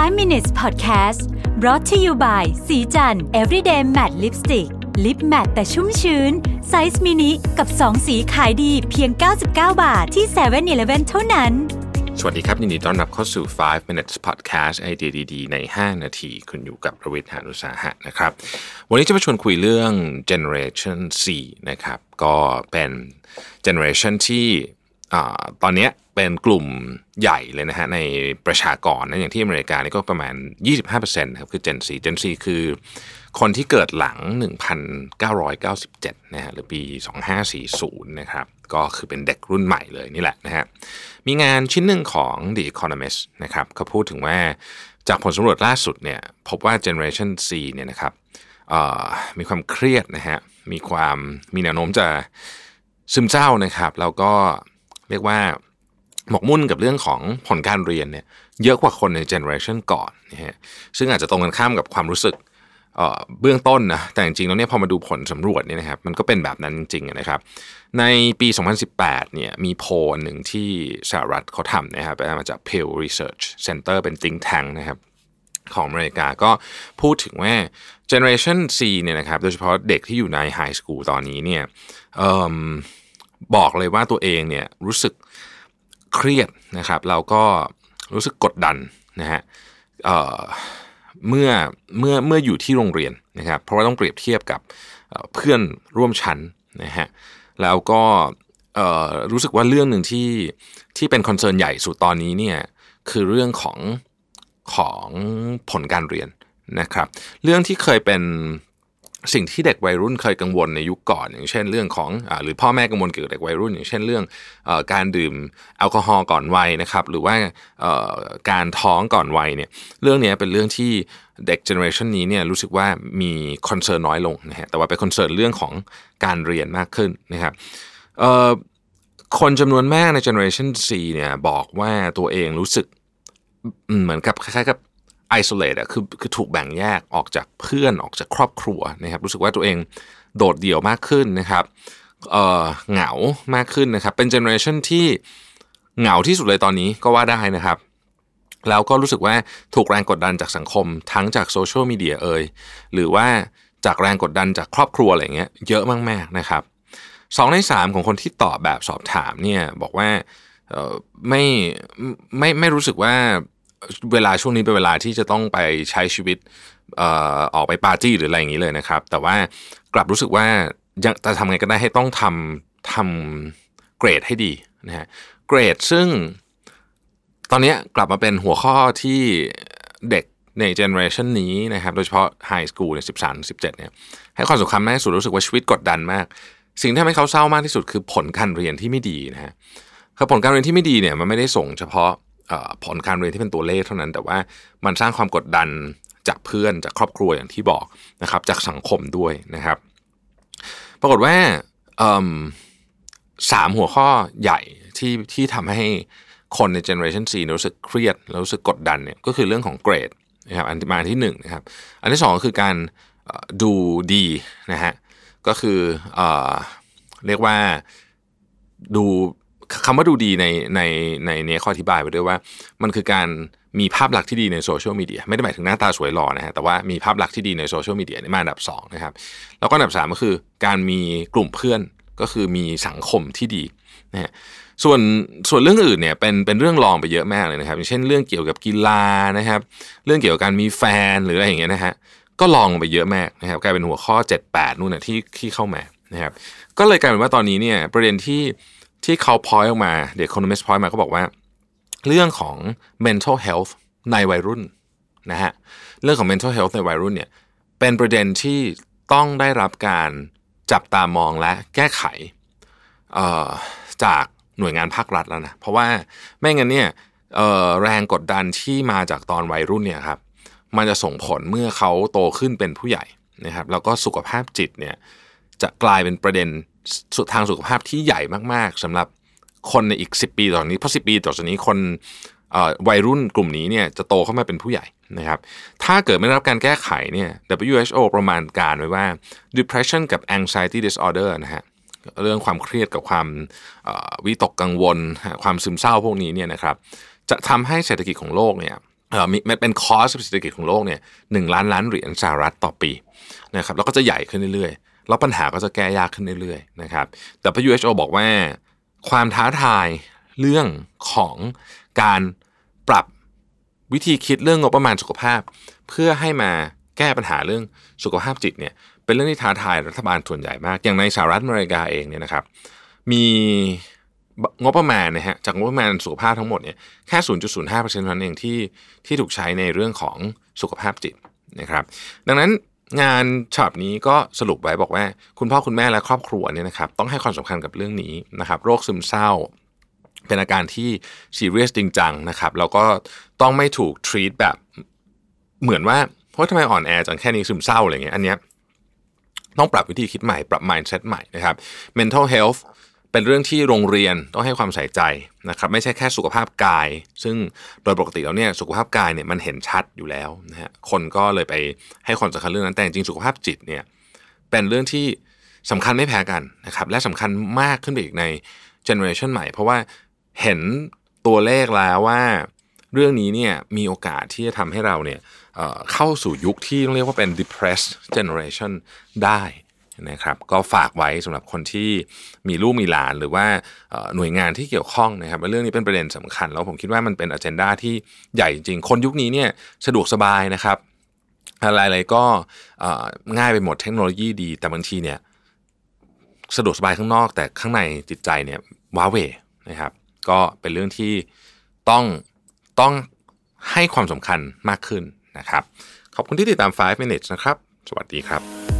5 minutes podcast brought to you by ศรีจันทร์ everyday matte lipstick lip matte แต่ชุ่มชื้น ไซส์มินิกับ 2 สีขายดีเพียง 99 บาทที่7-Eleven เท่านั้น สวัสดีครับ ยินดีต้อนรับเข้าสู่ 5 minutes podcast ไอเดียดีๆใน 5 นาที คุณอยู่กับประวิทยานุสาหะนะครับ วันนี้จะมาชวนคุยเรื่อง generation Z นะครับ ก็เป็น generation ที่อตอนเนี้ย เป็นกลุ่มใหญ่เลยนะฮะในประชากรนะอย่างที่อเมริกานี่ก็ประมาณ 25%ครับคือ Gen C Gen C คือคนที่เกิดหลัง 1997 นะฮะหรือปี 2540 นะครับ ก็คือเป็นเด็กรุ่นใหม่เลยนี่แหละนะฮะมีงานชิ้นหนึ่งของ The Economist นะครับเขาพูดถึงว่าจากผลสำรวจล่าสุดเนี่ยพบว่า Generation C เนี่ยนะครับมีความเครียดนะฮะมีความมีแนวโน้มจะซึมเศร้านะครับแล้วก็เรียกว่า หมกมุ่นกับเรื่องของผลการเรียนเนี่ยเยอะกว่าคนในเจเนอเรชันก่อนนะฮะซึ่งอาจจะตรงกันข้ามกับความรู้สึกเบื้องต้นนะแต่จริงๆแล้วเนี่ยพอมาดูผลสำรวจเนี่ยนะครับมันก็เป็นแบบนั้นจริงๆนะครับ ในปี 2018เนี่ยมีโพลหนึ่งที่สหรัฐเขาทำนะครับมาจาก Pew Research Center เป็น think tank นะครับของอเมริกาก็พูดถึงว่า Generation C เนี่ยนะครับโดยเฉพาะเด็กที่อยู่ในไฮสคูลตอนนี้เนี่ยบอกเลยว่าตัวเองเนี่ยรู้สึก เครียดนะครับเราก็รู้สึกกดดันนะฮะเเมื่อเมื่อเมื่ออยู่ที่โรงเรียนนะครับเพราะว่าต้องเปรียบเทียบกับเพื่อนร่วมชั้นนะฮะแล้วก็รู้สึกว่าเรื่องหนึ่งที่ที่เป็น concern ใหญ่สุดตอนนี้เนี่ยคือเรื่องของของผลการเรียนนะครับ เรื่องที่เคยเป็น สิ่งที่เด็กวัยรุ่นเคยกังวลในยุคก่อน อย่างเช่นเรื่องของอหรือพ่อแม่กังวลเกี่ยวกับเด็กวัยรุ่น อย่างเช่นเรื่องอการดื่มแอลกอฮอล์ก่อนวัยนะครับหรือว่าการท้องก่อนวัยเนี่ยเรื่องนี้เป็นเรื่องที่เด็ก generation นี้เนี่ยรู้สึกว่ามี concern น้อยลงนะฮะแต่ว่าเป็น concern เรื่องของการเรียนมากขึ้นนะครับคนจำนวนมากในเจเนอเรชัน C เนี่ยบอกว่าตัวเองรู้สึกเหมือนกับคล้ายๆกับ isolate อะคือคือถูกแบ่งแยกออกจากเพื่อนออกจากครอบครัวนะครับรู้สึกว่าตัวเองโดดเดี่ยวมากขึ้นนะครับเอ่อเหงามากขึ้นนะครับ เป็น generation ที่เหงาที่สุดเลยตอนนี้ก็ว่าได้นะครับ แล้วก็รู้สึกว่าถูกแรงกดดันจากสังคม ทั้งจากโซเชียลมีเดียเอ่ยหรือว่าจากแรงกดดันจากครอบครัวอะไรเงี้ยเยอะมากๆนะครับสองในสามของคนที่ตอบแบบสอบถามเนี่ยบอกว่าไม่ไม่ไม่รู้สึกว่า เวลาช่วงนี้เป็นเวลาที่จะต้องไปใช้ชีวิตออกไปปาร์ตี้หรืออะไรอย่างนี้เลยนะครับ แต่ว่ากลับรู้สึกว่าจะทำไงก็ได้ให้ต้องทำทำเกรดให้ดีนะฮะเกรดซึ่งตอนนี้กลับมาเป็นหัวข้อที่เด็กในเจเนอเรชันนี้นะครับ โดยเฉพาะไฮสคูลเนี่ยสิบสามสิบเจ็ดเนี่ยให้ความสำคัญมากที่สุดรู้สึกว่าชีวิตกดดันมาก สิ่งที่ทำให้เขาเศร้ามากที่สุดคือผลการเรียนที่ไม่ดีนะฮะคือผลการเรียนที่ไม่ดีเนี่ยมันไม่ได้ส่งเฉพาะ ผลการเรียนที่เป็นตัวเลขเท่านั้น แต่ว่ามันสร้างความกดดันจากเพื่อนจากครอบครัวอย่างที่บอกนะครับ จากสังคมด้วยนะครับ ปรากฏว่าสามหัวข้อใหญ่ที่ที่ทำให้คนใน Generation C รู้สึกเครียดรู้สึกกดดันเนี่ยก็คือเรื่องของเกรดนะครับอันมาที่หนึ่งนะครับ อันที่สองก็คือการดูดีนะฮะก็คือเอเรียกว่าดู คำว่าดูดีในในในนี้ข้ออธิบายไปด้วยว่า มันคือการมีภาพลักษณ์ที่ดีในโซเชียลมีเดียไม่ได้หมายถึงหน้าตาสวยหล่อนะฮะแต่ว่ามีภาพลักษณ์ที่ดีในโซเชียลมีเดียนี่มาอันดับ2นะครับแล้วก็อันดับ 3 ก็คือการมีกลุ่มเพื่อนก็คือมีสังคมที่ดีนะฮะส่วนส่วนเรื่องอื่นเนี่ยเป็นเป็นเรื่องรองไปเยอะมากเลยนะครับ อย่างเช่นเรื่องเกี่ยวกับกีฬานะครับ เรื่องเกี่ยวกับการมีแฟนหรืออะไรอย่างเงี้ยนะฮะก็ลองไปเยอะมากนะครับกลายเป็นหัวข้อ 7-8นู่นนะที่ที่เข้ามานะครับก็เลยกลายเป็นว่าตอนนี้เนี่ยประเด็นที่ ที่เขาพอยออกมาเด็ก Economist พอยมาเขาบอกว่า เรื่องของ mental health ในวัยรุ่นนะฮะเรื่องของ mental health ในวัยรุ่นเนี่ยเป็นประเด็นที่ต้องได้รับการจับตามองและแก้ไขจากหน่วยงานภาครัฐแล้วนะเพราะว่าไม่งั้นเนี่ยแรงกดดันที่มาจากตอนวัยรุ่นเนี่ยครับมันจะส่งผลเมื่อเขาโตขึ้นเป็นผู้ใหญ่นะครับแล้วก็สุขภาพจิตเนี่ยจะกลายเป็นประเด็น สุดทางสุขภาพที่ใหญ่มากๆสำหรับคนในอีก 10 ปีต่อนี้เพราะ10 ปีต่อจากนี้คนวัยรุ่นกลุ่มนี้เนี่ยจะโตเข้ามาเป็นผู้ใหญ่นะครับ ถ้าเกิดไม่ได้รับการแก้ไขเนี่ย WHO ประมาณการไว้ว่า depression กับ anxiety disorder นะฮะเรื่องความเครียดกับความวิตกกังวล ความซึมเศร้าพวกนี้เนี่ยนะครับ จะทำให้เศรษฐกิจของโลกเนี่ยมันเป็นคอสเศรษฐกิจของโลกเนี่ยหนึ่งล้านล้านเหรียญสหรัฐต่อปีนะครับแล้วก็จะใหญ่ขึ้นเรื่อยๆ แล้วปัญหาก็จะแก้ยากขึ้นเรื่อยๆนะครับ แต่ WHO บอกว่า ความท้าทายเรื่องของการปรับวิธีคิดเรื่องงบประมาณสุขภาพ เพื่อให้มาแก้ปัญหาเรื่องสุขภาพจิตเนี่ยเป็นเรื่องที่ท้าทายรัฐบาลส่วนใหญ่มาก อย่างในสหรัฐอเมริกาเองเนี่ยนะครับ มีงบประมาณนะฮะจากงบประมาณสุขภาพทั้งหมดเนี่ยแค่ 0.05%เท่านั้นเองที่ที่ถูกใช้ในเรื่องของสุขภาพจิตนะครับ ดังนั้น งานฉบับนี้ก็สรุปไว้บอกว่า คุณพ่อคุณแม่และครอบครัวเนี่ยนะครับต้องให้ความสำคัญกับเรื่องนี้นะครับ โรคซึมเศร้า เป็นอาการที่ซีเรียสจริงจังนะครับแล้วก็ต้องไม่ถูกทรีตแบบเหมือนว่าเพราะทำไมอ่อนแอจังแค่นี้ซึมเศร้าอะไรเงี้ยอันเนี้ยต้องปรับวิธีคิดใหม่ปรับ mindset ใหม่นะครับ mental health เป็นเรื่องที่โรงเรียนต้องให้ความใส่ใจนะครับไม่ใช่แค่สุขภาพกาย ซึ่งโดยปกติแล้วเนี่ยสุขภาพกายเนี่ยมันเห็นชัดอยู่แล้วนะฮะคนก็เลยไปให้ความสำคัญเรื่องนั้นแต่จริงสุขภาพจิตเนี่ยเป็นเรื่องที่สำคัญไม่แพ้กันนะครับและสำคัญมากขึ้นไปอีกใน generation ใหม่ เพราะว่าเห็นตัวเลขแล้วว่าเรื่องนี้เนี่ยมีโอกาสที่จะทำให้เราเนี่ยเข้าสู่ยุคที่เรียกว่าเป็น depressed generation ได้ นะครับก็ฝากไว้สำหรับคนที่มีลูกมีหลานหรือว่าหน่วยงานที่เกี่ยวข้องนะครับเรื่องนี้เป็นประเด็นสำคัญ แล้วผมคิดว่ามันเป็นอ g e n d a ที่ใหญ่จริง คนยุคนี้เนี่ยสะดวกสบายนะครับอะไรๆก็ง่ายไปหมดเทคโนโลยีดี แต่บางทีเนี่ยสะดวกสบายข้างนอก แต่ข้างในจิตใจเนี่ยว้าเวนะครับ ก็เป็นเรื่องที่ต้องต้องให้ความสำคัญมากขึ้นนะครับ ขอบคุณที่ติดตาม 5 minutes นะครับ สวัสดีครับ